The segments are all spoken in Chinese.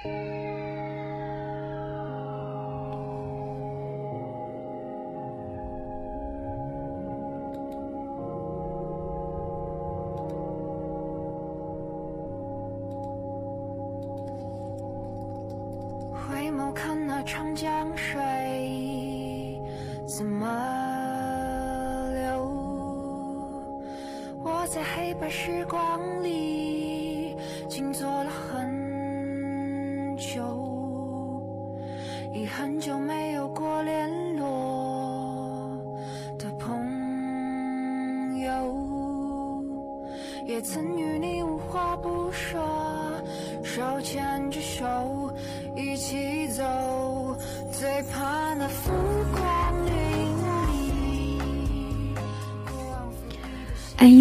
长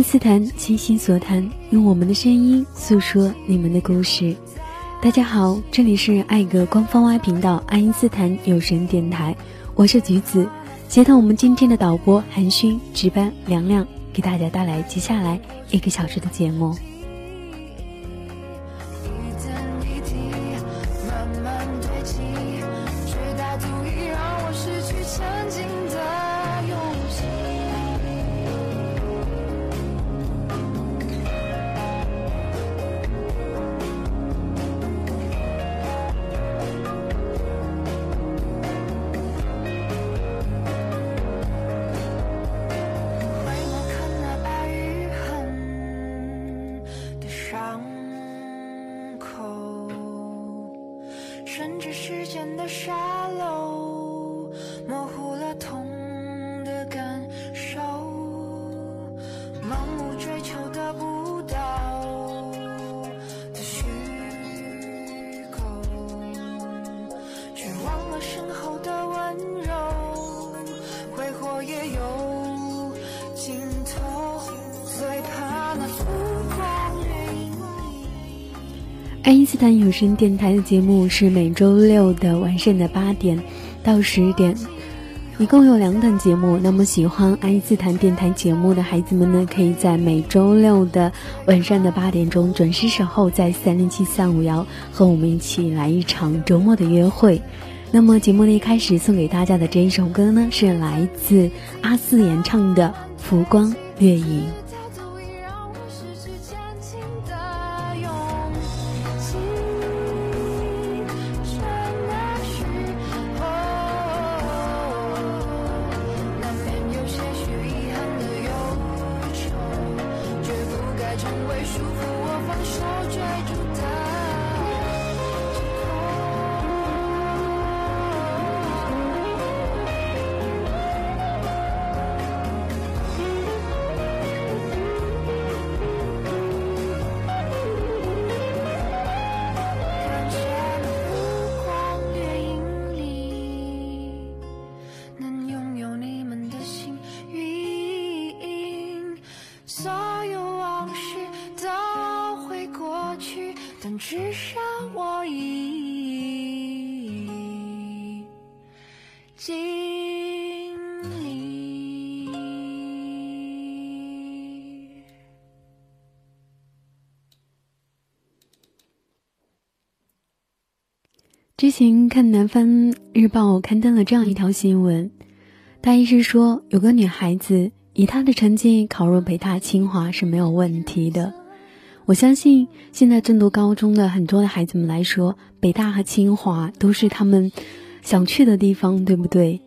斯坦倾心所谈，用我们的声音诉说你们的故事。大家好，这里是爱格官方 Y 频道爱因斯坦有声电台，我是橘子，协同我们今天的导播韩勋值班凉凉，给大家带来接下来一个小时的节目。爱因斯坦有声电台的节目是每周六的晚上的八点到十点，一共有两档节目。那么喜欢爱因斯坦电台节目的孩子们呢，可以在每周六的晚上的八点钟准时守候在三零七三五幺，和我们一起来一场周末的约会。那么节目的一开始送给大家的这一首歌呢，是来自阿四演唱的《浮光掠影》。之前看《南方日报》刊登了这样一条新闻，大意是说，有个女孩子以她的成绩考入北大清华是没有问题的。我相信，现在正读高中的很多的孩子们来说，北大和清华都是他们想去的地方，对不对？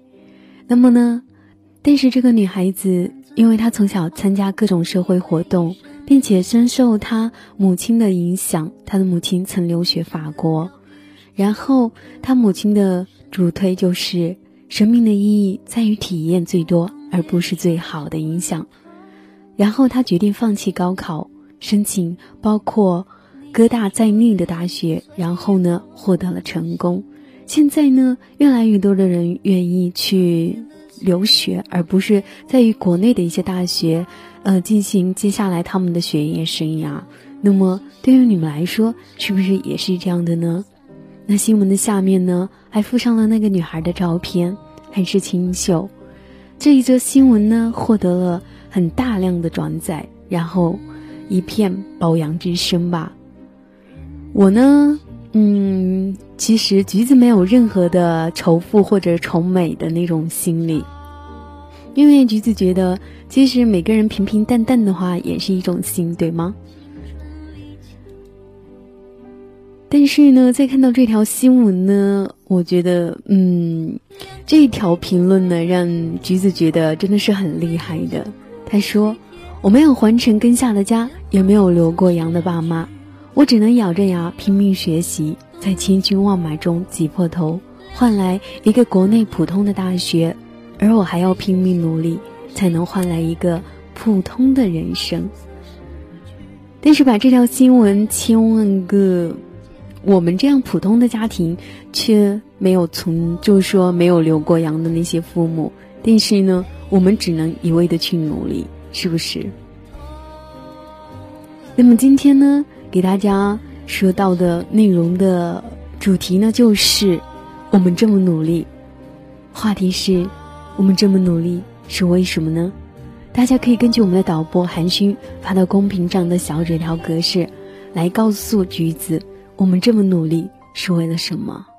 那么呢？但是这个女孩子，因为她从小参加各种社会活动，并且深受她母亲的影响，她的母亲曾留学法国，然后他母亲的主推就是生命的意义在于体验最多，而不是最好的影响。然后他决定放弃高考。申请包括哥大在内的大学，然后呢获得了成功。现在呢，越来越多的人愿意去留学，而不是在于国内的一些大学，呃，进行接下来他们的学业生涯。那么，对于你们来说，是不是也是这样的呢？那新闻的下面呢，还附上了那个女孩的照片，很是清秀。这一则新闻呢，获得了很大量的转载，然后。一片褒扬之声吧。我呢，嗯，其实橘子没有任何的仇富或者崇美的那种心理，因为橘子觉得，其实每个人平平淡淡的话也是一种心，对吗？但是呢，在看到这条新闻呢，我觉得，嗯，这一条评论呢，让橘子觉得真的是很厉害的。他说：“我没有环城根下的家，也没有留过洋的爸妈，我只能咬着牙拼命学习。”在千军万马中挤破头，换来一个国内普通的大学，而我还要拼命努力，才能换来一个普通的人生。但是把这条新闻千万个我们这样普通的家庭，却没有从，就是说没有留过洋的那些父母，但是呢，我们只能一味的去努力，是不是？那么今天呢，给大家。说到的内容的主题呢，就是我们这么努力。话题是，我们这么努力是为什么呢？大家可以根据我们的导播韩勋发到公屏上的小纸条格式，来告诉橘子，我们这么努力是为了什么。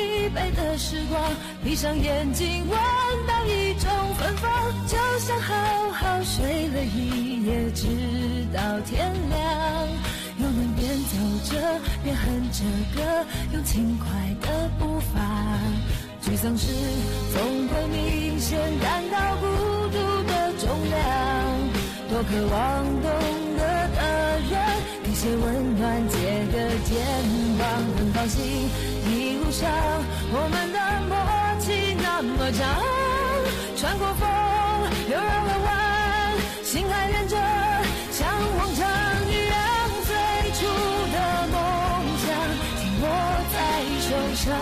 疲惫的时光，闭上眼睛闻到一种芬芳，就像好好睡了一夜，直到天亮，又能边走着边哼着歌，用轻快的步伐。沮丧时总会明显感到孤独的重量，多渴望懂得的人，一。些温暖，借个肩膀，很高兴一路上我们的默契那么长，穿过风，又绕了弯，心还连着，像往常一样，最初的梦想。紧握在手上，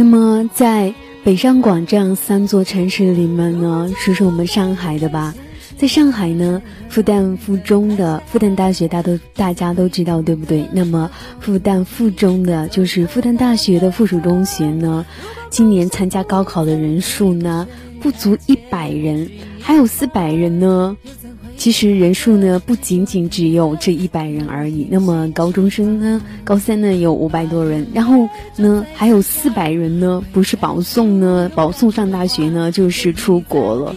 那么，在北上广这样三座城市里面呢，说说我们上海的吧。在上海呢，复旦附中的复旦大学，大都大家都知道，对不对？那么，复旦附中的就是复旦大学的附属中学呢，今年参加高考的人数呢，不足一百人，还有四百人呢。其实人数呢不仅仅只有这一百人而已。那么高中生呢，高三呢有五百多人，然后呢还有四百人呢，不是保送呢，保送上大学呢，就是出国了。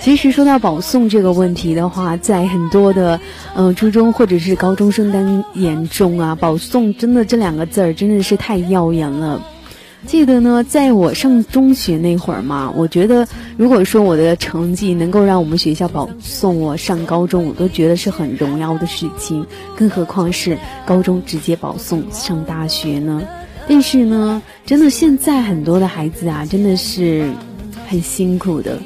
其实说到保送这个问题的话，在很多的嗯初中或者是高中生当眼中啊，保送真的这两个字儿真的是太耀眼了。记得呢，在我上中学那会儿嘛，我觉得如果说我的成绩能够让我们学校保送我上高中，我都觉得是很荣耀的事情。更何况是高中直接保送上大学呢？但是呢，真的现在很多的孩子啊，真的是很辛苦的。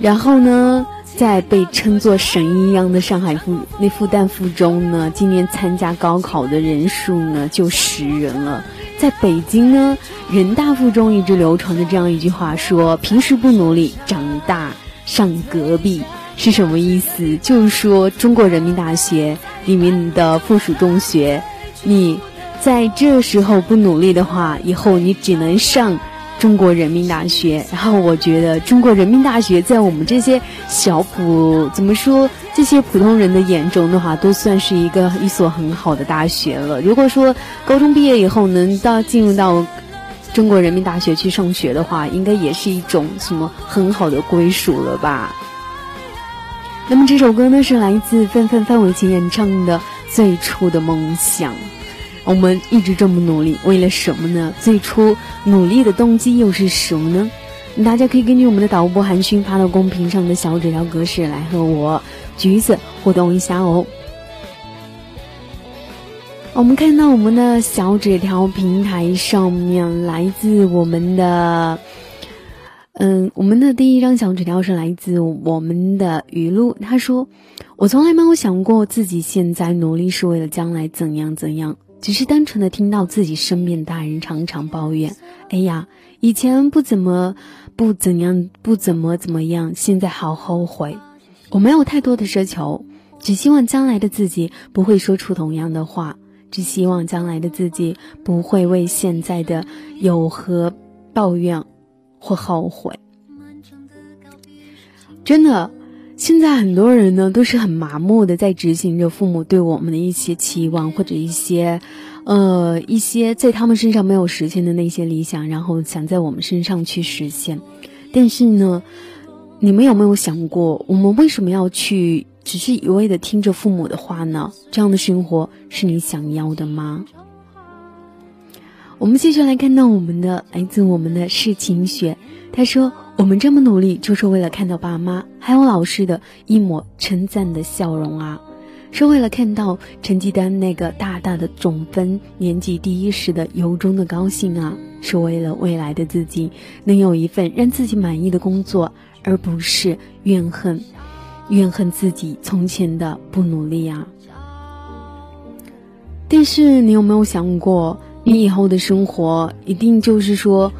然后呢，在被称作神一样的上海复那复旦附中呢，今年参加高考的人数呢就十人了。在北京呢，人大附中一直流传着这样一句话说：“平时不努力，长大上隔壁。”是什么意思？就是说，中国人民大学里面的附属中学，你在这时候不努力的话，以后你只能上中国人民大学。然后，我觉得中国人民大学在我们这些小普怎么说这些普通人的眼中的话，都算是一个一所很好的大学了。如果说高中毕业以后能到进入到中国人民大学去上学的话，应该也是一种什么很好的归属了吧。那么这首歌呢，是来自范范范玮琪演唱的《最初的梦想》。我们一直这么努力，为了什么呢？最初努力的动机又是什么呢？大家可以根据我们的导播韩勋发到公屏上的小纸条格式来和我橘子互动一下哦。我们看到我们的小纸条平台上面，来自我们的。嗯，我们的第一张小纸条是来自我们的雨露。他说：“我从来没有想过自己现在努力是为了将来怎样怎样，只是单纯的听到自己身边大人常常抱怨：‘哎呀，以前不怎么不怎样，不怎么怎么样，现在好后悔。’我没有太多的奢求，只希望将来的自己不会说出同样的话，只希望将来的自己不会为现在的有何抱怨。”或后悔，真的，现在很多人呢都是很麻木的在执行着父母对我们的一些期望，或者一些，呃，一些在他们身上没有实现的那些理想，然后想在我们身上去实现。但是呢，你们有没有想过，我们为什么要去只是一味的听着父母的话呢？这样的生活是你想要的吗？我们继续来看到我们的来自我们的世晴雪，他说：“我们这么努力，就是为了看到爸妈还有老师的一抹称赞的笑容啊，是为了看到成绩单那个大大的总分，年级第一时的由衷的高兴啊，是为了未来的自己能有一份让自己满意的工作，而不是怨恨，怨恨自己从前的不努力啊。但是你有没有想过？”你以后的生活一定就是说，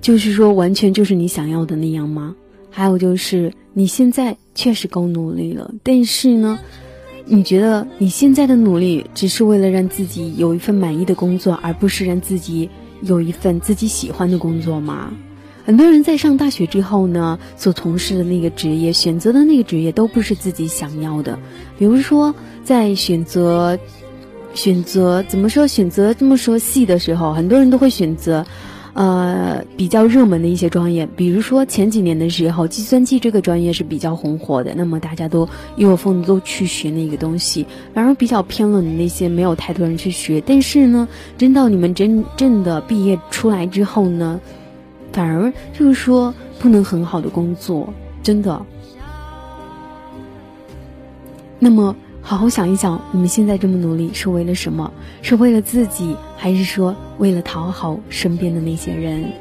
就是说完全就是你想要的那样吗？还有就是你现在确实够努力了，但是呢，你觉得你现在的努力只是为了让自己有一份满意的工作，而不是让自己有一份自己喜欢的工作吗？很多人在上大学之后呢，所从事的那个职业、选择的那个职业都不是自己想要的，比如说在选择。选择怎么说？选择这么说细的时候，很多人都会选择，呃，比较热门的一些专业。比如说前几年的时候，计算机这个专业是比较红火的，那么大家都一窝蜂都去学那个东西。反而比较偏冷的那些，没有太多人去学。但是呢，真到你们真正的毕业出来之后呢，反而就是说不能很好的工作，真的。那么。好好想一想，你们现在这么努力是为了什么？是为了自己，还是说为了讨好身边的那些人？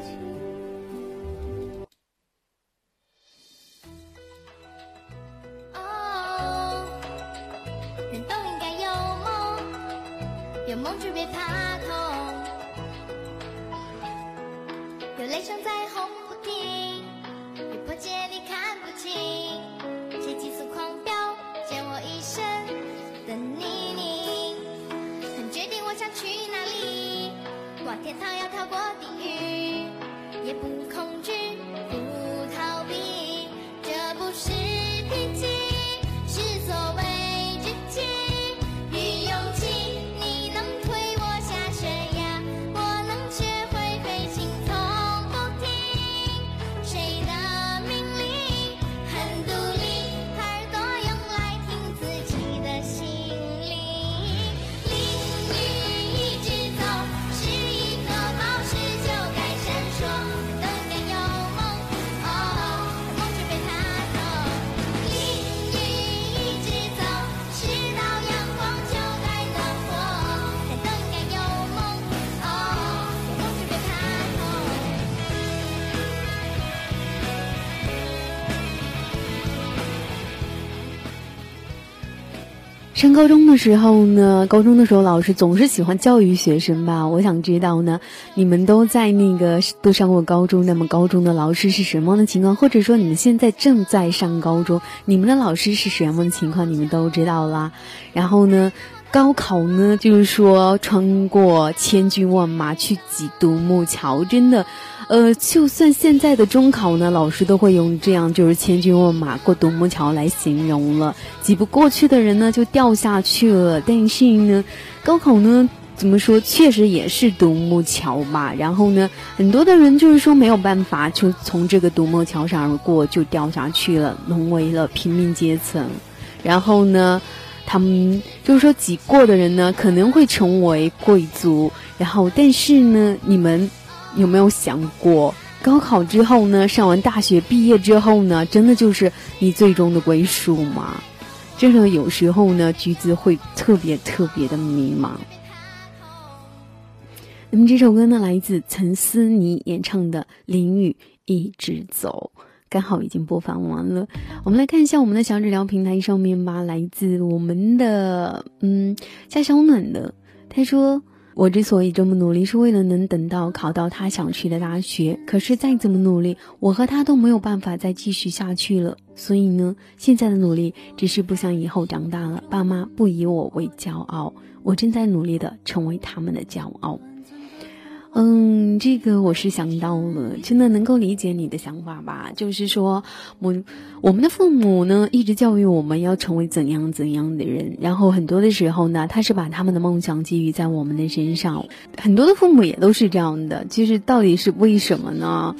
上高中的时候呢，高中的时候老师总是喜欢教育学生吧。我想知道呢，你们都在那个都上过高中，那么高中的老师是什么样的情况？或者说你们现在正在上高中，你们的老师是什么情况？你们都知道啦。然后呢，高考呢，就是说穿过千军万马去挤独木桥，真的。呃，就算现在的中考呢，老师都会用这样就是千军万马过独木桥来形容了。挤不过去的人呢，就掉下去了。但是呢，高考呢，怎么说，确实也是独木桥吧。然后呢，很多的人就是说没有办法，就从这个独木桥上而过，就掉下去了，沦为了平民阶层。然后呢，他们就是说挤过的人呢，可能会成为贵族。然后，但是呢，你们。有没有想过，高考之后呢？上完大学毕业之后呢？真的就是你最终的归宿吗？真的有时候呢，橘子会特别特别的迷茫。那么这首歌呢，来自陈思妮演唱的《淋雨一直走》，刚好已经播放完了。我们来看一下我们的小纸条平台上面吧，来自我们的嗯夏小暖的，他说。我之所以这么努力，是为了能等到考到他想去的大学。可是再怎么努力，我和他都没有办法再继续下去了。所以呢，现在的努力只是不想以后长大了，爸妈不以我为骄傲。我正在努力的成为他们的骄傲。嗯，这个我是想到了，真的能够理解你的想法吧？就是说，我我们的父母呢，一直教育我们要成为怎样怎样的人，然后很多的时候呢，他是把他们的梦想寄予在我们的身上，很多的父母也都是这样的。其实到底是为什么呢？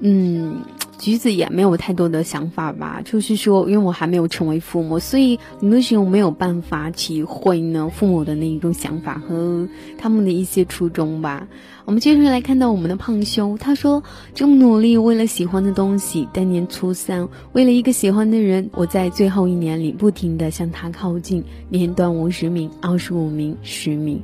嗯橘子也没有太多的想法吧，就是说，因为我还没有成为父母，所以很多时候没有办法体会呢父母的那一种想法和他们的一些初衷吧。我们接着来看到我们的胖修，他说这么努力为了喜欢的东西，当年初三为了一个喜欢的人，我在最后一年里不停的向他靠近，年段五十名、二十五名、十名，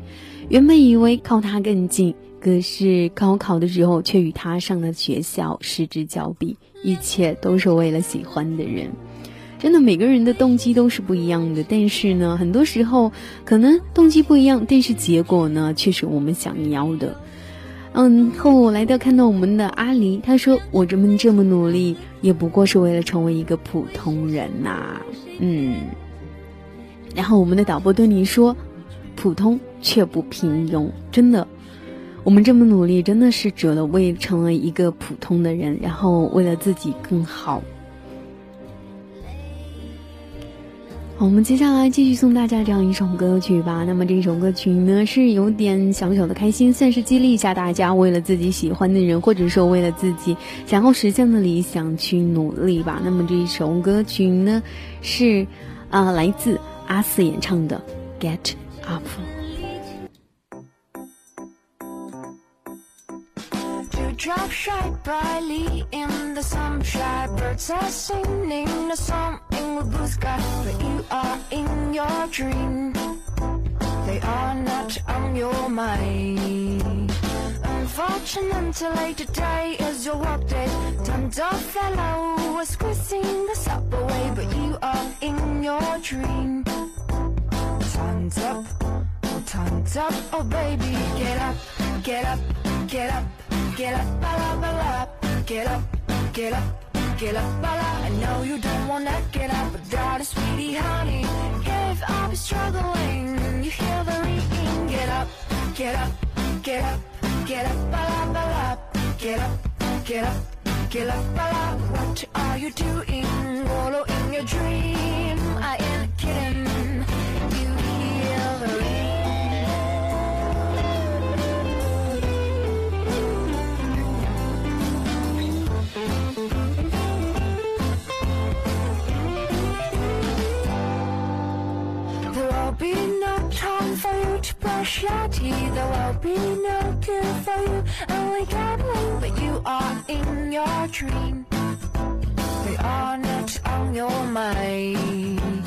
原本以为靠他更近。可是高考的时候，却与他上的学校失之交臂，一切都是为了喜欢的人。真的，每个人的动机都是不一样的，但是呢，很多时候可能动机不一样，但是结果呢，却是我们想要的。嗯，后来到看到我们的阿离，他说：“我这么这么努力，也不过是为了成为一个普通人呐。”嗯。然后我们的导播对你说：“普通却不平庸，真的。”我们这么努力，真的是只了为成为一个普通的人，然后为了自己更好。好，我们接下来继续送大家这样一首歌曲吧。那么这首歌曲呢，是有点小小的开心，算是激励一下大家，为了自己喜欢的人，或者说为了自己想要实现的理想去努力吧。那么这一首歌曲呢，是啊，来自阿四演唱的《Get Up》。Drop shine brightly in the sunshine. Birds are singing a song in the blue sky, but you are in your dream. They are not on your mind. Unfortunately, today is your work day. Tons of fellow was squeezing the subway, but you are in your dream. Time's up, oh, time's up, oh baby, get up, get up, get up. Get up, ba la ba la. Get up, get up, get up, ba la. I know you don't wanna get up, but darling, sweetie, honey, give up struggling. You hear the ringing. Get up, get up, get up, get up, ba la ba la. Get up, get up, get up, ba la. What are you doing? Wallow in your dream. I ain't kidding. Brush your teeth, there will be no cure for you. Only gambling, but you are in your dream. They are not on your mind.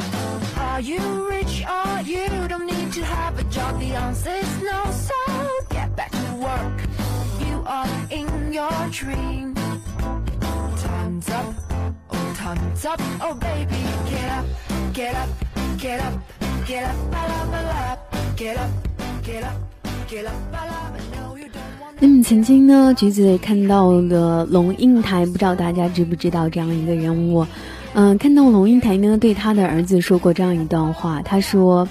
Are you rich or you don't need to have a job? The answer is no, so get back to work. You are in your dream. Time's up, oh time's up, oh baby, get up, get up, get up 那么曾经呢，橘子看到的龙应台，不知道大家知不知道这样一个人物？嗯，看到龙应台呢，对他的儿子说过这样一段话，他说。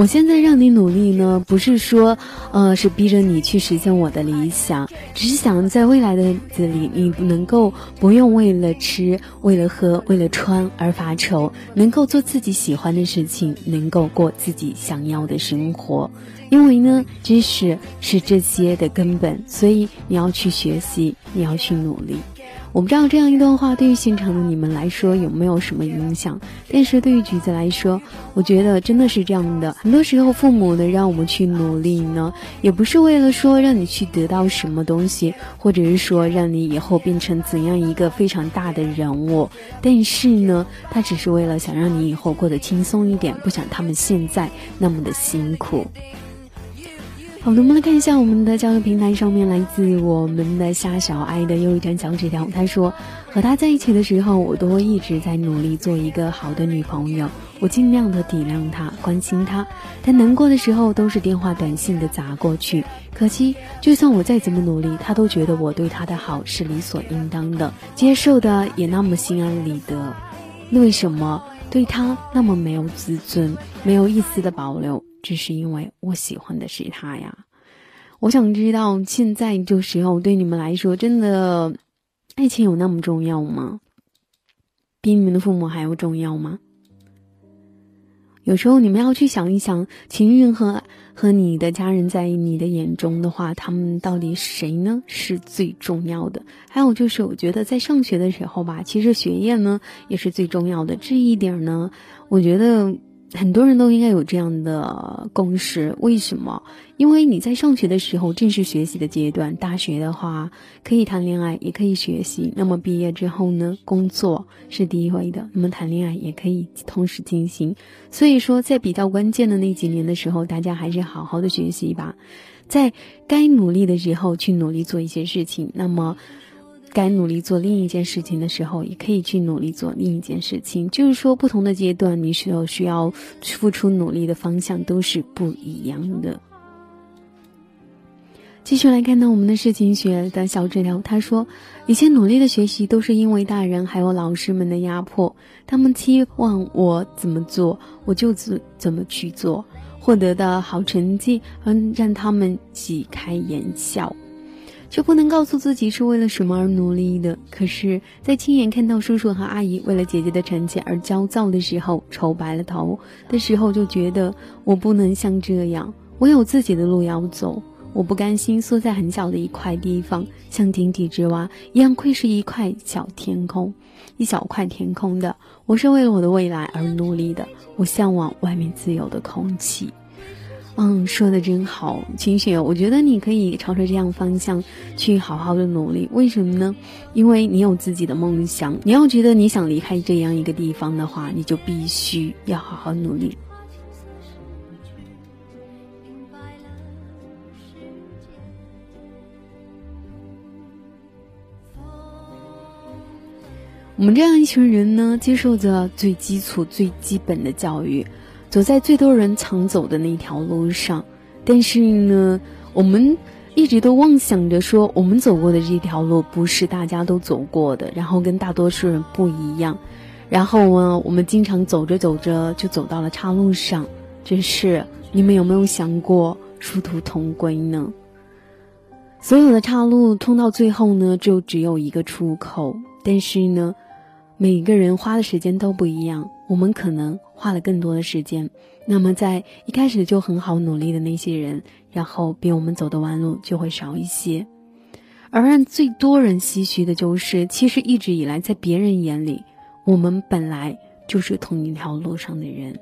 我现在让你努力呢，不是说，呃，是逼着你去实现我的理想，只是想在未来的日子里，你能够不用为了吃、为了喝、为了穿而发愁，能够做自己喜欢的事情，能够过自己想要的生活。因为呢，知识是这些的根本，所以你要去学习，你要去努力。我不知道这样一段话对于现场的你们来说有没有什么影响，但是对于橘子来说，我觉得真的是这样的。很多时候，父母呢让我们去努力呢，也不是为了说让你去得到什么东西，或者是说让你以后变成怎样一个非常大的人物，但是呢，他只是为了想让你以后过得轻松一点，不想他们现在那么的辛苦。好的，我们来看一下我们的交流平台上面，来自我们的夏小爱的又一张小纸条。他说：“和他在一起的时候，我都会一直在努力做一个好的女朋友，我尽量的体谅他，关心他。他难过的时候，都是电话、短信的砸过去。可惜，就算我再怎么努力，他都觉得我对他的好是理所应当的，接受的也那么心安理得。为什么对他那么没有自尊，没有一丝的保留？”只是因为我喜欢的是他呀，我想知道现在这时候对你们来说，真的爱情有那么重要吗？比你们的父母还要重要吗？有时候你们要去想一想，情人和和你的家人在你的眼中的话，他们到底谁呢是最重要的？还有就是，我觉得在上学的时候吧，其实学业呢也是最重要的。这一点呢，我觉得。很多人都应该有这样的共识，为什么？因为你在上学的时候正是学习的阶段，大学的话可以谈恋爱，也可以学习。那么毕业之后呢？工作是第一位的，那么谈恋爱也可以同时进行。所以说，在比较关键的那几年的时候，大家还是好好的学习吧，在该努力的时候去努力做一些事情。那么。该努力做另一件事情的时候，也可以去努力做另一件事情。就是说，不同的阶段，你需要需要付出努力的方向都是不一样的。继续来看到我们的事情学的小纸条，他说：以前努力的学习都是因为大人还有老师们的压迫，他们期望我怎么做，我就怎怎么去做，获得的好成绩，嗯，让他们喜开颜笑。就不能告诉自己是为了什么而努力的。可是，在亲眼看到叔叔和阿姨为了姐姐的成绩而焦躁的时候，愁白了头的时候，就觉得我不能像这样，我有自己的路要走。我不甘心缩在很小的一块地方，像井底之蛙一样窥视一块小天空，一小块天空的。我是为了我的未来而努力的。我向往外面自由的空气。嗯，说的真好，秦雪，我觉得你可以朝着这样方向去好好的努力。为什么呢？因为你有自己的梦想。你要觉得你想离开这样一个地方的话，你就必须要好好努力。我们这样一群人呢，接受着最基础、最基本的教育。走在最多人常走的那条路上，但是呢，我们一直都妄想着说，我们走过的这条路不是大家都走过的，然后跟大多数人不一样，然后呢，我们经常走着走着就走到了岔路上。只是你们有没有想过殊途同归呢？所有的岔路通到最后呢，就只有一个出口，但是呢，每个人花的时间都不一样。我们可能花了更多的时间，那么在一开始就很好努力的那些人，然后比我们走的弯路就会少一些。而让最多人唏嘘的就是，其实一直以来在别人眼里，我们本来就是同一条路上的人。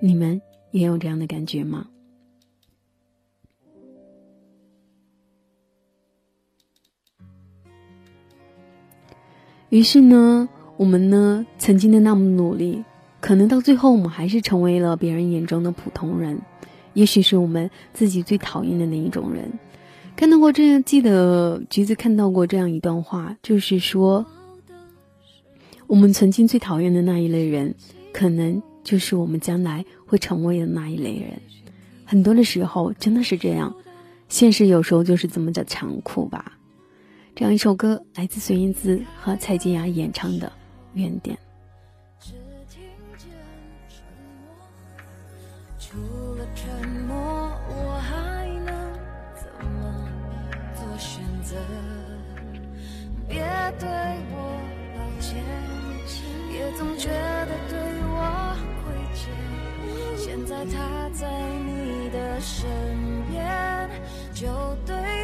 你们也有这样的感觉吗？于是呢？我们呢，曾经的那么努力，可能到最后我们还是成为了别人眼中的普通人，也许是我们自己最讨厌的那一种人。看到过这样，记得橘子看到过这样一段话，就是说，我们曾经最讨厌的那一类人，可能就是我们将来会成为的那一类人。很多的时候真的是这样，现实有时候就是这么的残酷吧。这样一首歌来自孙燕姿和蔡健雅演唱的《原点》。只听见沉默除了沉默，我还能怎么做选择？别对我抱歉，别总觉得对我亏欠。现在他在你的身边，就对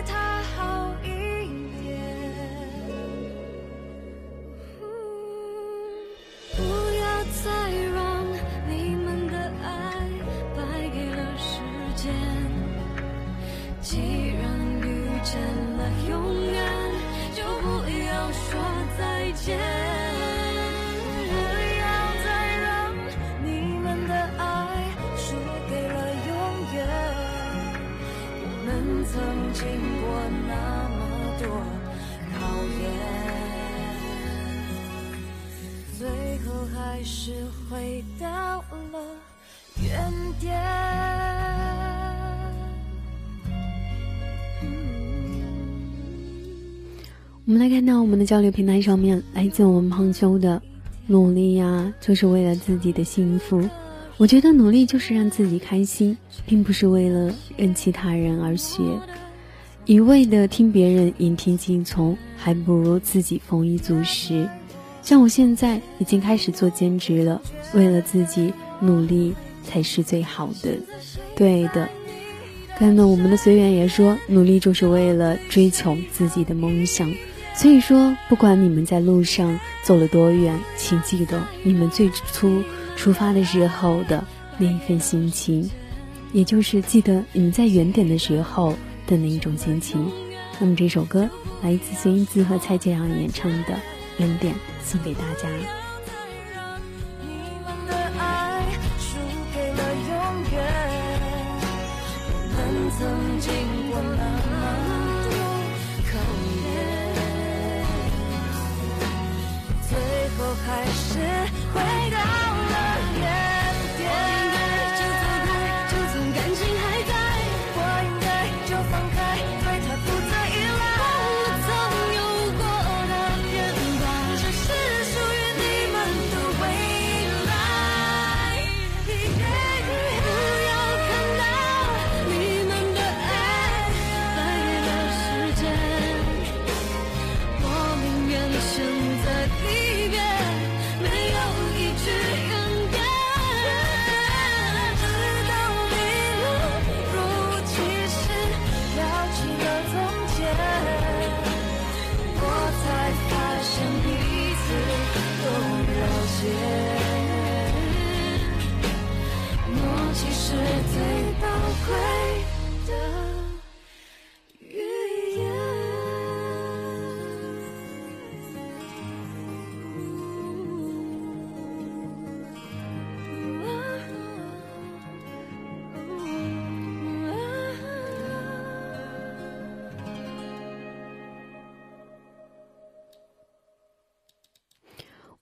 经过那么多考验。最后还是回到了原点。我们来看到我们的交流平台上面，来自我们胖秋的努力呀，就是为了自己的幸福。我觉得努力就是让自己开心，并不是为了任其他人而学。一味的听别人言听计从，还不如自己丰衣足食。像我现在已经开始做兼职了，为了自己努力才是最好的。对的，看到我们的随缘也说，努力就是为了追求自己的梦想。所以说，不管你们在路上走了多远，请记得你们最初出发的时候的那一份心情，也就是记得你们在原点的时候的那一种心情。那么这首歌来自孙燕姿和蔡健雅演唱的《原点》，送给大家。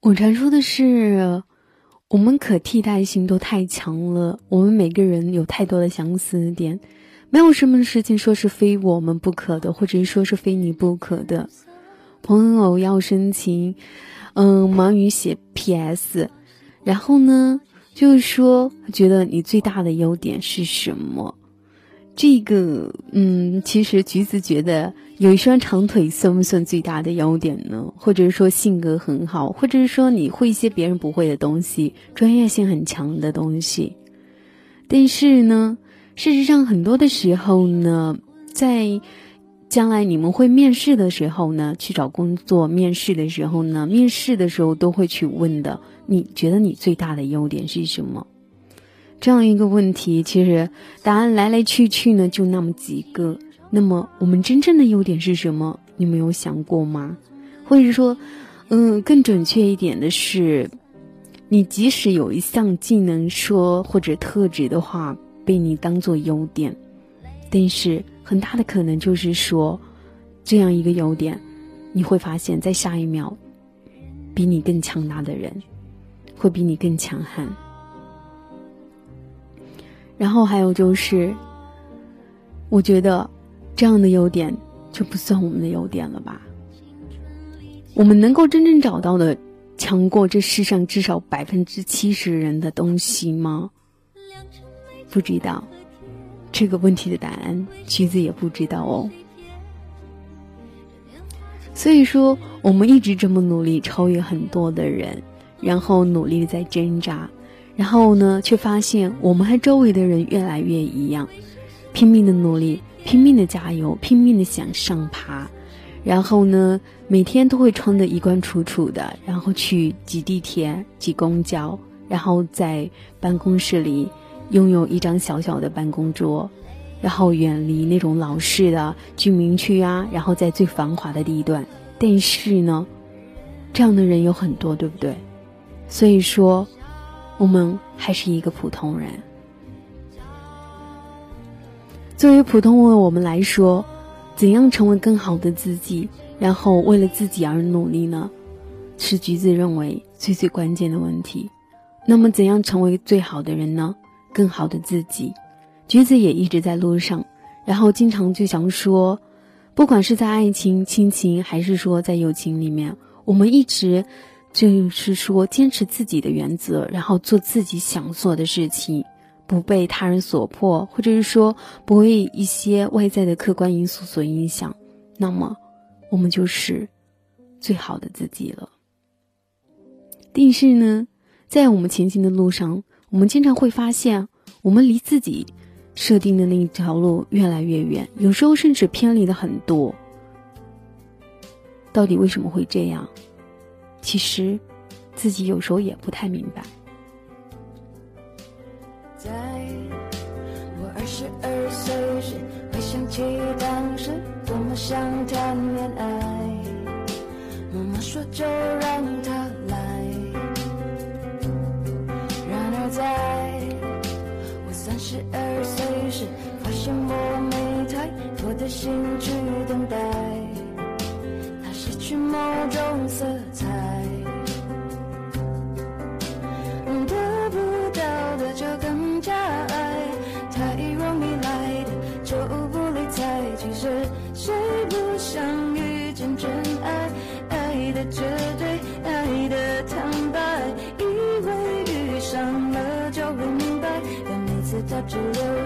我传说的是，我们可替代性都太强了，我们每个人有太多的相似点，没有什么事情说是非我们不可的，或者是说是非你不可的。朋友要深情，嗯，忙于写 PS，然后呢，就是说觉得你最大的优点是什么？这个，嗯，其实橘子觉得有一双长腿算不算最大的优点呢？或者是说性格很好，或者是说你会一些别人不会的东西，专业性很强的东西。但是呢，事实上很多的时候呢，在将来你们会面试的时候呢，去找工作面试的时候呢，面试的时候都会去问的，你觉得你最大的优点是什么？这样一个问题，其实答案来来去去呢，就那么几个。那么我们真正的优点是什么？你没有想过吗？或者说，嗯，更准确一点的是，你即使有一项技能说或者特质的话，被你当做优点，但是很大的可能就是说，这样一个优点，你会发现在下一秒，比你更强大的人，会比你更强悍。然后还有就是，我觉得这样的优点就不算我们的优点了吧？我们能够真正找到的，强过这世上至少百分之七十人的东西吗？不知道，这个问题的答案，橘子也不知道哦。所以说，我们一直这么努力，超越很多的人，然后努力的在挣扎。然后呢，却发现我们和周围的人越来越一样，拼命的努力，拼命的加油，拼命的向上爬。然后呢，每天都会穿得衣冠楚楚的，然后去挤地铁、挤公交，然后在办公室里拥有一张小小的办公桌，然后远离那种老式的居民区啊，然后在最繁华的地段。但是呢，这样的人有很多，对不对？所以说。我们还是一个普通人。作为普通人，我们来说，怎样成为更好的自己，然后为了自己而努力呢？是橘子认为最最关键的问题。那么，怎样成为最好的人呢？更好的自己，橘子也一直在路上，然后经常就想说，不管是在爱情、亲情，还是说在友情里面，我们一直。就是说，坚持自己的原则，然后做自己想做的事情，不被他人所迫，或者是说不为一些外在的客观因素所影响，那么我们就是最好的自己了。但是呢，在我们前行的路上，我们经常会发现，我们离自己设定的那一条路越来越远，有时候甚至偏离了很多。到底为什么会这样？其实，自己有时候也不太明白。在我二十二岁时，回想起当时多么想谈恋爱，妈妈说就让他来。然而在我三十二岁时，发现我没太多的心去等待，是某种色彩。得不到的就更加爱，太容易来的就不理睬。其实谁不想遇见真爱？爱的绝对，爱的坦白，以为遇上了就会明白，但每次他只留。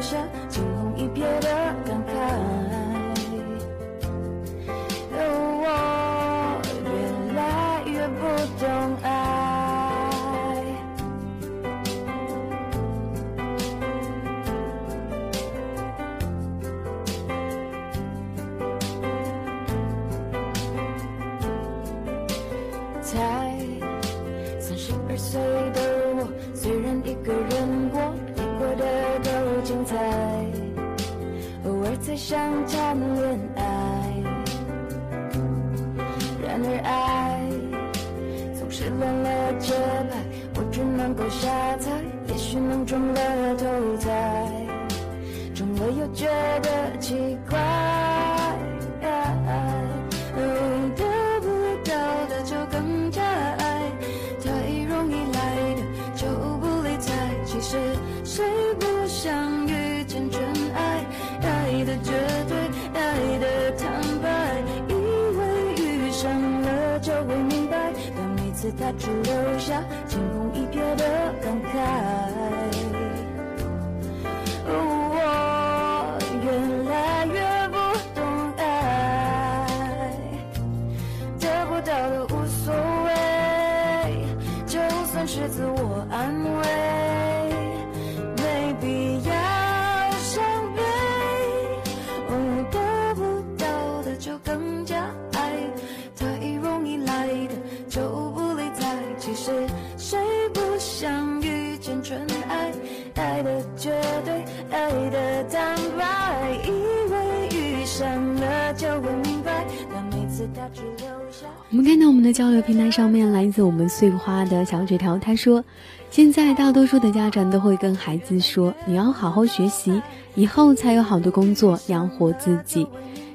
我们看到我们的交流平台上面，来自我们碎花的小纸条，他说：“现在大多数的家长都会跟孩子说，你要好好学习，以后才有好的工作养活自己。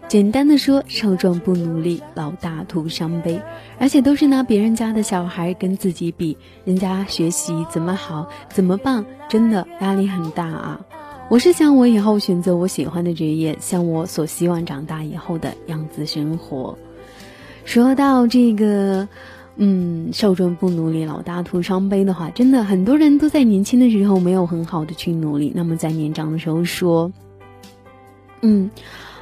简单的说，少壮不努力，老大徒伤悲。而且都是拿别人家的小孩跟自己比，人家学习怎么好，怎么棒，真的压力很大啊。”我是想我以后选择我喜欢的职业，像我所希望长大以后的样子生活。说到这个，嗯，少壮不努力，老大徒伤悲的话，真的很多人都在年轻的时候没有很好的去努力，那么在年长的时候说，嗯。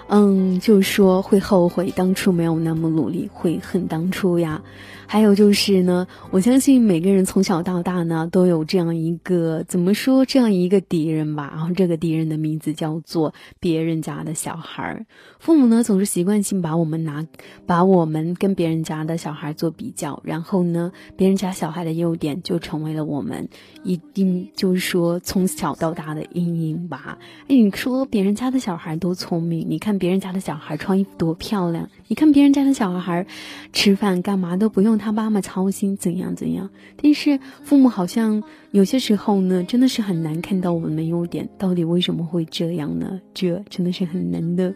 嗯，就说会后悔当初没有那么努力，会恨当初呀。还有就是呢，我相信每个人从小到大呢，都有这样一个怎么说这样一个敌人吧。然后这个敌人的名字叫做别人家的小孩儿。父母呢总是习惯性把我们拿，把我们跟别人家的小孩做比较，然后呢，别人家小孩的优点就成为了我们一定就是说从小到大的阴影吧。哎，你说别人家的小孩多聪明，你看别人家的小孩穿衣服多漂亮，你看别人家的小孩吃饭干嘛都不用。他妈妈操心怎样怎样，但是父母好像有些时候呢，真的是很难看到我们的优点。到底为什么会这样呢？这真的是很难的。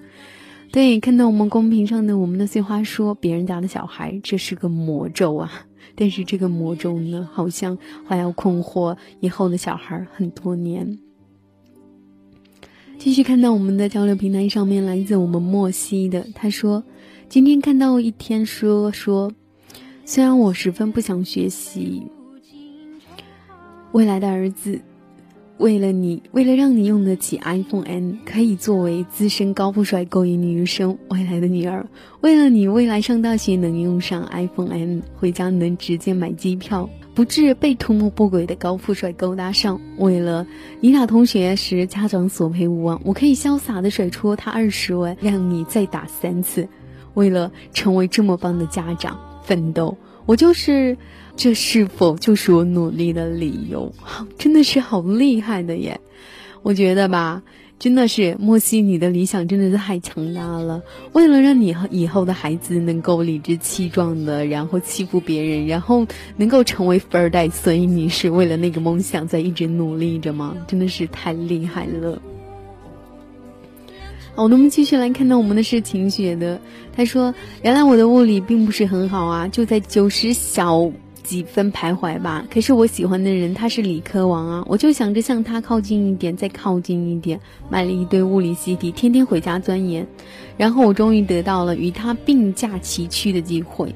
对，看到我们公屏上的我们的碎花说，别人家的小孩这是个魔咒啊！但是这个魔咒呢，好像还要困惑以后的小孩很多年。继续看到我们的交流平台上面，来自我们莫西的，他说，今天看到一天说说。虽然我十分不想学习，未来的儿子，为了你，为了让你用得起 iPhone N，可以作为资深高富帅勾引女生未来的女儿，为了你未来上大学能用上 iPhone N，回家能直接买机票，不致被图谋不轨的高富帅勾搭上。为了你打同学时家长索赔无望，我可以潇洒的甩出他二十万，让你再打三次。为了成为这么棒的家长。奋斗，我就是，这是否就是我努力的理由？真的是好厉害的耶！我觉得吧，真的是莫西，你的理想真的是太强大了。为了让你以后的孩子能够理直气壮的，然后欺负别人，然后能够成为富二代，所以你是为了那个梦想在一直努力着吗？真的是太厉害了。好，那么继续来看到我们的是晴雪的，他说：“原来我的物理并不是很好啊，就在九十小几分徘徊吧。可是我喜欢的人他是理科王啊，我就想着向他靠近一点，再靠近一点，买了一堆物理习题，天天回家钻研。然后我终于得到了与他并驾齐驱的机会。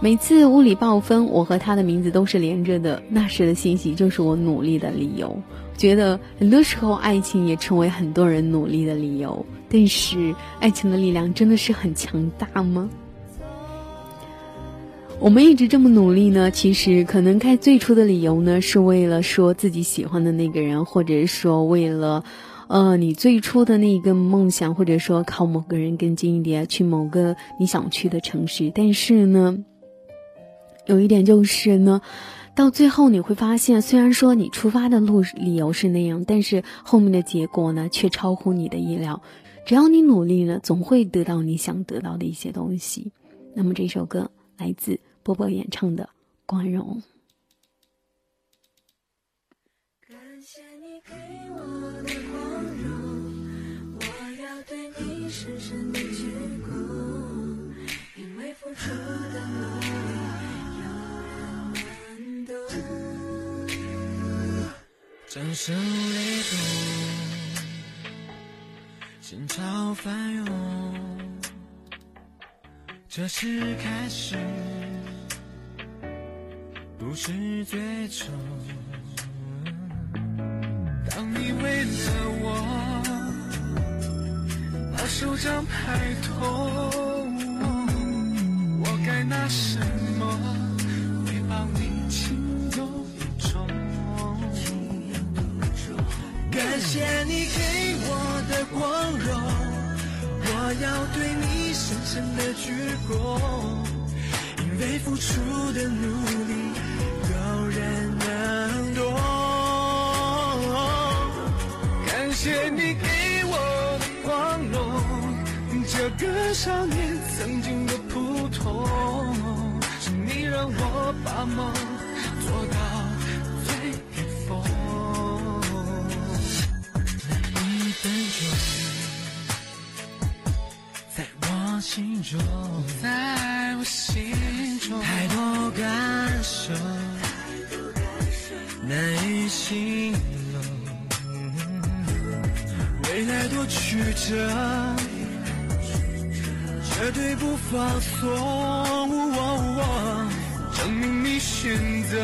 每次物理报分，我和他的名字都是连着的。那时的信息就是我努力的理由。觉得很多时候，爱情也成为很多人努力的理由。”但是，爱情的力量真的是很强大吗？我们一直这么努力呢？其实，可能开最初的理由呢，是为了说自己喜欢的那个人，或者说为了，呃，你最初的那一个梦想，或者说靠某个人更近一点，去某个你想去的城市。但是呢，有一点就是呢，到最后你会发现，虽然说你出发的路理由是那样，但是后面的结果呢，却超乎你的意料。只要你努力了，总会得到你想得到的一些东西。那么这首歌来自波波演唱的《光荣》。感谢你给我的光荣，我要对你深深的鞠躬，因为付出的努力有人懂。掌声雷动。心潮翻涌，这是开始，不是最终。当你为了我把手掌拍痛，我该拿什么回报你情有独钟？感谢你要对你深深的鞠躬，因为付出的努力有人能懂。感谢你给我的光荣，这个少年曾经的普通，是你让我把梦做到最巅峰。一分钟。心中，在我心中，太多感受，难以形容。未来多曲折，绝对不放松。证明你选择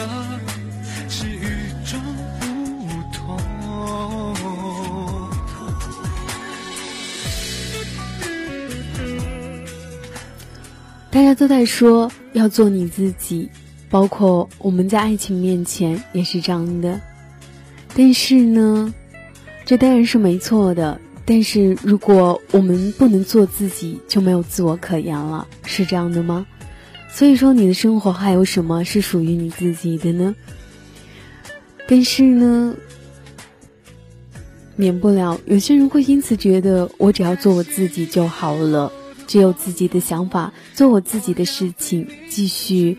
大家都在说要做你自己，包括我们在爱情面前也是这样的。但是呢？这当然是没错的，但是如果我们不能做自己，就没有自我可言了，是这样的吗？所以说，你的生活还有什么是属于你自己的呢？但是呢，免不了有些人会因此觉得，我只要做我自己就好了，只有自己的想法，做我自己的事情，继续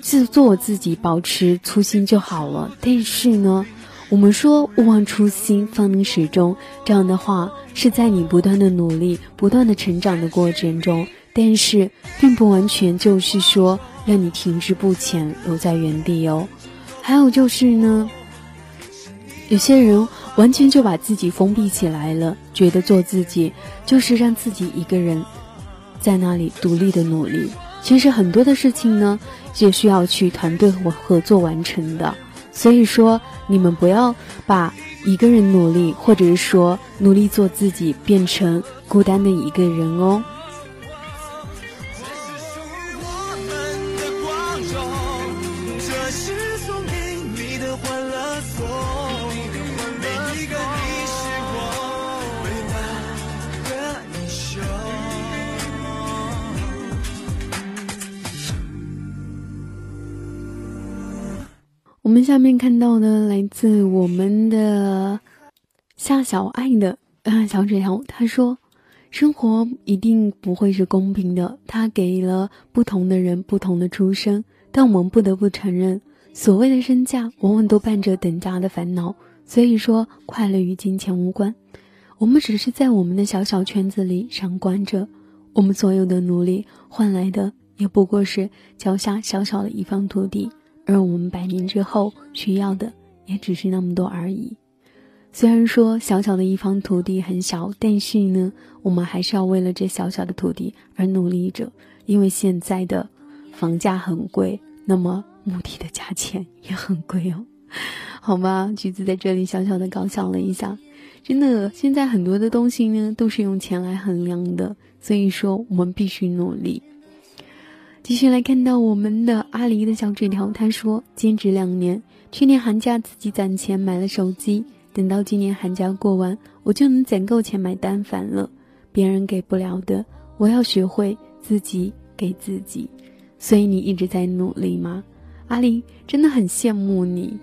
自做我自己，保持初心就好了。但是呢？我们说勿忘初心，方能始终。这样的话是在你不断的努力、不断的成长的过程中，但是并不完全就是说让你停滞不前、留在原地哦。还有就是呢，有些人完全就把自己封闭起来了，觉得做自己就是让自己一个人在那里独立的努力。其实很多的事情呢，也需要去团队和合作完成的。所以说，你们不要把一个人努力，或者是说努力做自己，变成孤单的一个人哦。我们下面看到的来自我们的夏小爱的啊小纸条，他说：“生活一定不会是公平的，他给了不同的人不同的出生，但我们不得不承认，所谓的身价往往都伴着等价的烦恼。所以说，快乐与金钱无关，我们只是在我们的小小圈子里闪光着，我们所有的努力换来的也不过是脚下小小的一方土地。”而我们百年之后需要的也只是那么多而已。虽然说小小的一方土地很小，但是呢，我们还是要为了这小小的土地而努力着。因为现在的房价很贵，那么墓地的价钱也很贵哦。好吧，橘子在这里小小的搞笑了一下。真的，现在很多的东西呢都是用钱来衡量的，所以说我们必须努力。继续来看到我们的阿狸的小纸条，他说兼职两年，去年寒假自己攒钱买了手机，等到今年寒假过完，我就能攒够钱买单反了。别人给不了的，我要学会自己给自己。所以你一直在努力吗？阿狸真的很羡慕你。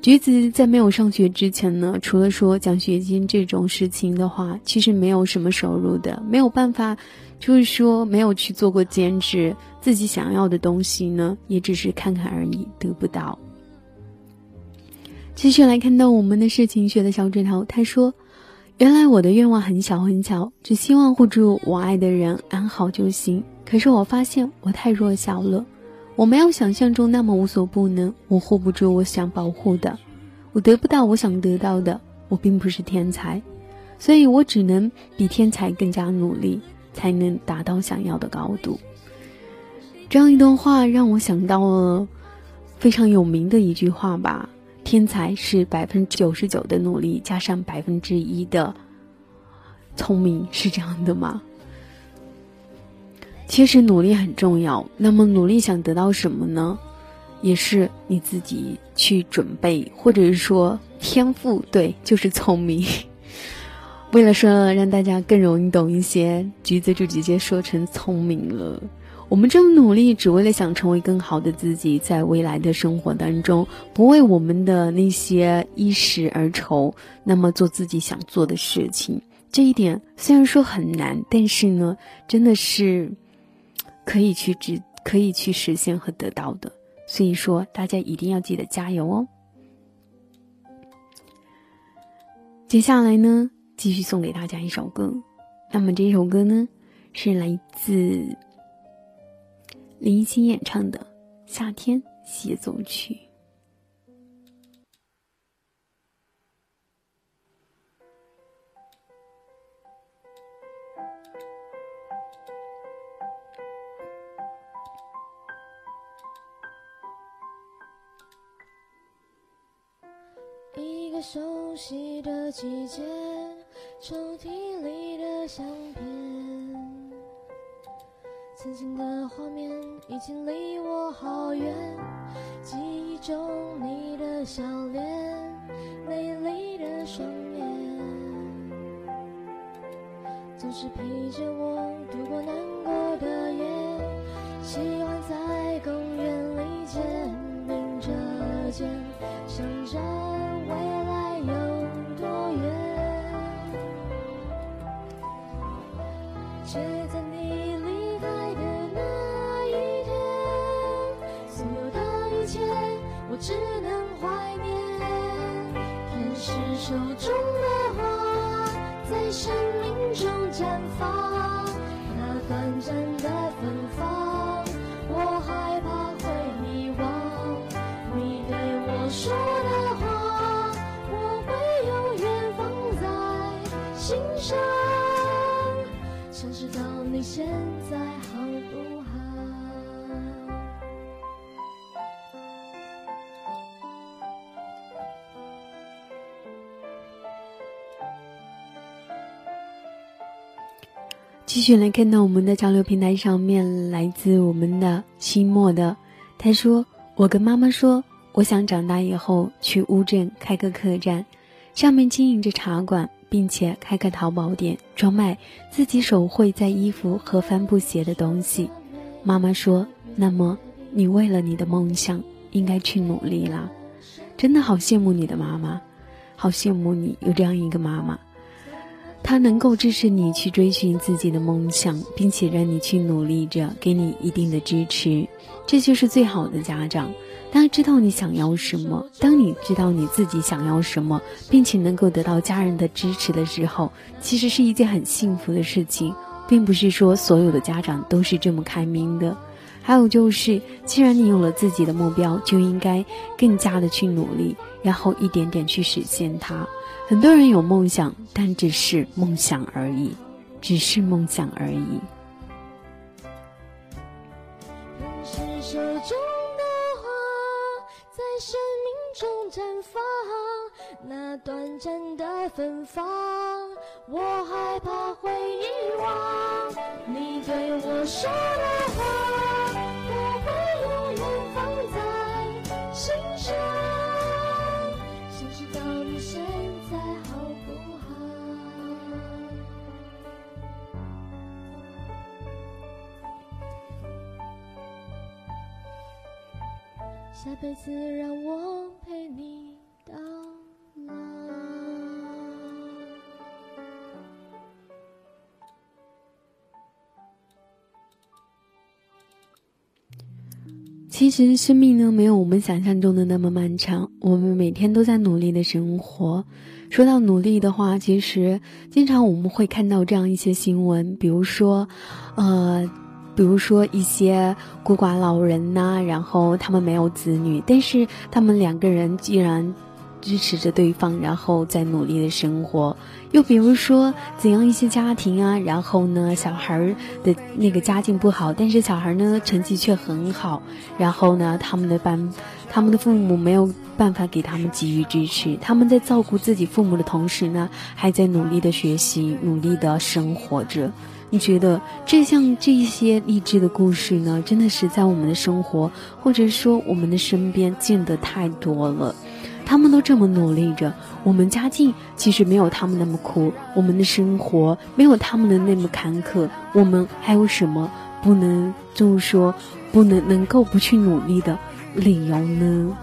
橘子在没有上学之前呢，除了说奖学金这种事情的话，其实没有什么收入的，没有办法，就是说没有去做过兼职。自己想要的东西呢，也只是看看而已，得不到。继续来看到我们的事情学的小纸条，他说：“原来我的愿望很小很小，只希望护住我爱的人安好就行。可是我发现我太弱小了，我没有想象中那么无所不能。我护不住我想保护的，我得不到我想得到的。我并不是天才，所以我只能比天才更加努力，才能达到想要的高度。”这样一段话让我想到了非常有名的一句话吧：天才是百分之九十九的努力加上百分之一的聪明，是这样的吗？其实努力很重要。那么努力想得到什么呢？也是你自己去准备，或者是说天赋，对，就是聪明。为了说让大家更容易懂一些，橘子就直接说成聪明了。我们这么努力，只为了想成为更好的自己，在未来的生活当中，不为我们的那些衣食而愁，那么做自己想做的事情。这一点虽然说很难，但是呢，真的是可以去执，可以去实现和得到的。所以说，大家一定要记得加油哦。接下来呢，继续送给大家一首歌。那么这首歌呢是来自林夕演唱的夏天协奏曲。一个熟悉的季节抽屉里的相片，曾经的画面已经离我好远，记忆中你的笑脸，美丽的双眼，总是陪着我度过难过的夜，喜欢在公园里肩并着肩，想着。只能怀念。天使手中的花，在生命中绽放，继续来看到我们的交流平台上面，来自我们的期末的，他说：“我跟妈妈说，我想长大以后去乌镇开个客栈，上面经营着茶馆。”并且开个淘宝店，专卖自己手绘在衣服和帆布鞋的东西。妈妈说：“那么，你为了你的梦想，应该去努力啦。”真的好羡慕你的妈妈，好羡慕你有这样一个妈妈，他能够支持你去追寻自己的梦想，并且让你去努力着，给你一定的支持，这就是最好的家长。当知道你想要什么，当你知道你自己想要什么，并且能够得到家人的支持的时候，其实是一件很幸福的事情，并不是说所有的家长都是这么开明的。还有就是，既然你有了自己的目标，就应该更加的去努力，然后一点点去实现它。很多人有梦想，但只是梦想而已，只是梦想而已。生命中绽放那短暂的芬芳，我害怕会遗忘你对我说的话，下辈子让我。陪你到老。其实生命呢，没有我们想象中的那么漫长。我们每天都在努力的生活。说到努力的话，其实经常我们会看到这样一些新闻，比如说，呃。比如说一些孤寡老人呐，然后他们没有子女，但是他们两个人既然支持着对方，然后在努力的生活。又比如说怎样一些家庭啊，然后呢，小孩的那个家境不好，但是小孩呢成绩却很好，然后呢，他们的班，他们的父母没有办法给他们给予支持，他们在照顾自己父母的同时呢，还在努力的学习，努力的生活着。你觉得这像这些励志的故事呢？真的是在我们的生活，或者说我们的身边见得太多了。他们都这么努力着，我们家境其实没有他们那么苦，我们的生活没有他们的那么坎坷，我们还有什么不能就是说不能能够不去努力的理由呢？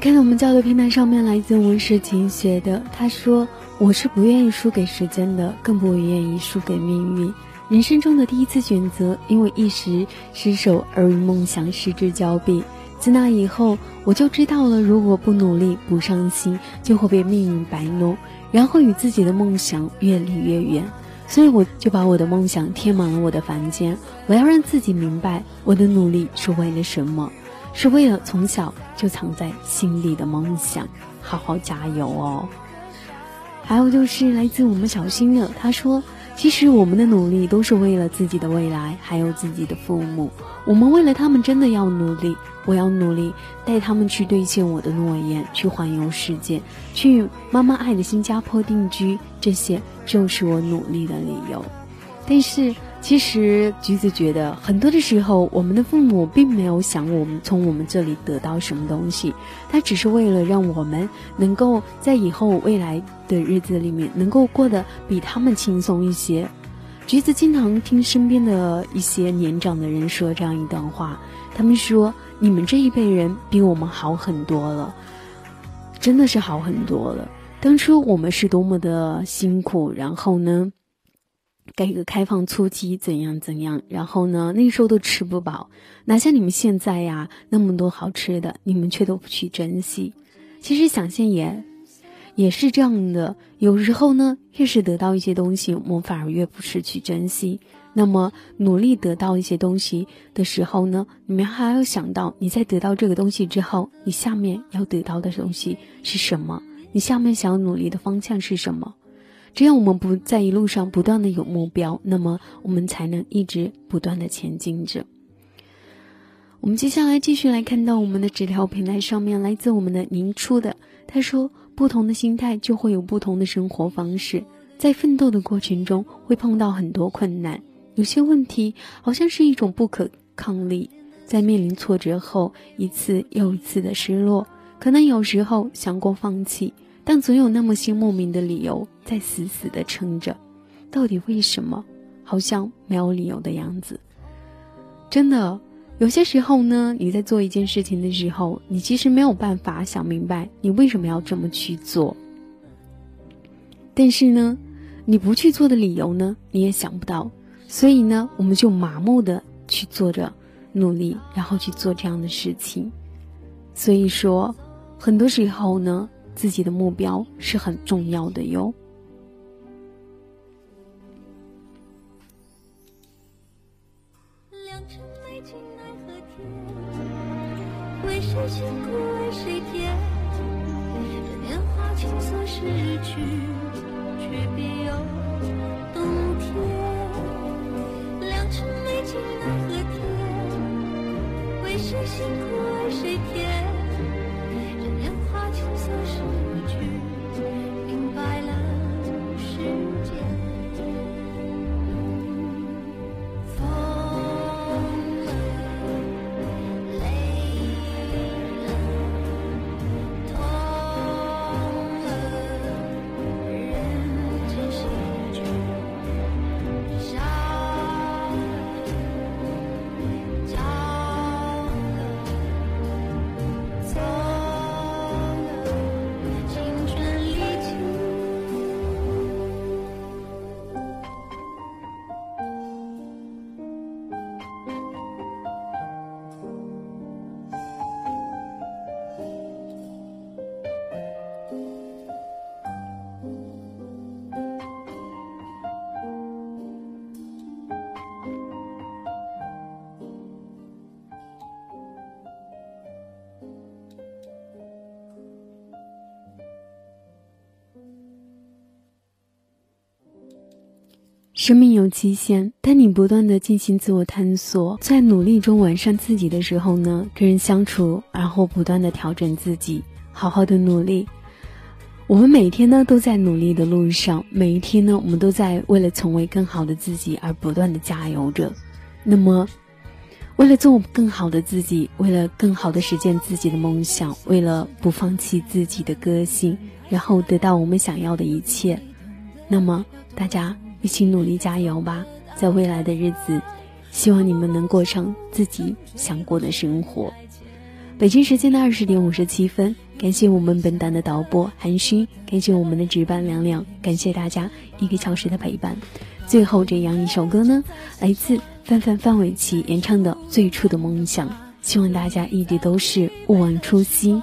看到我们交流平台上面来自文世琴写的，他说：“我是不愿意输给时间的，更不愿意输给命运。人生中的第一次选择，因为一时失手而与梦想失之交臂。自那以后，我就知道了，如果不努力、不上心，就会被命运摆弄，然后与自己的梦想越离越远。所以我就把我的梦想贴满了我的房间。我要让自己明白，我的努力是为了什么。”是为了从小就藏在心里的梦想，好好加油哦！还有就是来自我们小新的，他说：“其实我们的努力都是为了自己的未来，还有自己的父母。我们为了他们真的要努力，我要努力带他们去兑现我的诺言，去环游世界，去妈妈爱的新加坡定居。这些就是我努力的理由。但是。”其实，橘子觉得很多的时候，我们的父母并没有想我们从我们这里得到什么东西，他只是为了让我们能够在以后未来的日子里面能够过得比他们轻松一些。橘子经常听身边的一些年长的人说这样一段话，他们说：“你们这一辈人比我们好很多了，真的是好很多了。当初我们是多么的辛苦，然后呢？”改革开放初期怎样怎样，然后呢，那时候都吃不饱，哪像你们现在呀，那么多好吃的，你们却都不去珍惜。其实想想也，也是这样的。有时候呢，越是得到一些东西，我们反而越不是去珍惜。那么努力得到一些东西的时候呢，你们还要想到，你在得到这个东西之后，你下面要得到的东西是什么？你下面想要努力的方向是什么？只要我们不在一路上不断的有目标，那么我们才能一直不断的前进着。我们接下来继续来看到我们的纸条平台上面来自我们的您出的，他说：不同的心态就会有不同的生活方式，在奋斗的过程中会碰到很多困难，有些问题好像是一种不可抗力，在面临挫折后一次又一次的失落，可能有时候想过放弃。但总有那么些莫名的理由在死死的撑着，到底为什么？好像没有理由的样子。真的，有些时候呢，你在做一件事情的时候，你其实没有办法想明白你为什么要这么去做。但是呢，你不去做的理由呢，你也想不到。所以呢，我们就麻木的去做着努力，然后去做这样的事情。所以说，很多时候呢。自己的目标是很重要的哟。良辰美景奈何天，为谁辛苦为谁甜？这年华青涩逝去，生命有期限，当你不断的进行自我探索，在努力中完善自己的时候呢，跟人相处，然后不断的调整自己，好好的努力。我们每天呢都在努力的路上，每一天呢我们都在为了成为更好的自己而不断的加油着。那么，为了做更好的自己，为了更好的实现自己的梦想，为了不放弃自己的个性，然后得到我们想要的一切，那么大家一起努力加油吧！在未来的日子，希望你们能过上自己想过的生活。北京时间的二十点五十七分。感谢我们本档的导播韩勋，感谢我们的值班亮亮，感谢大家一个小时的陪伴。最后这样一首歌呢，来自范范范玮琪演唱的《最初的梦想》，希望大家一直都是勿忘初心。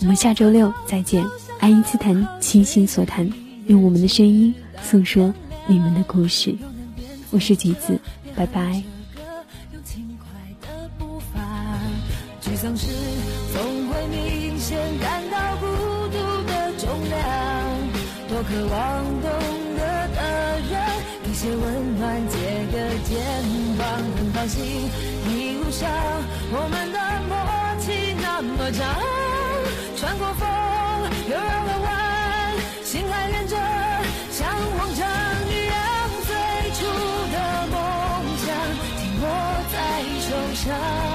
我们下周六再见，爱因斯坦，倾心所谈，用我们的声音诉说你们的故事。我是橘子，拜拜。丧时总会明显感到孤独的重量，多渴望懂得的人，给些温暖，借个肩膀，很高兴一路上我们的默契那么长，手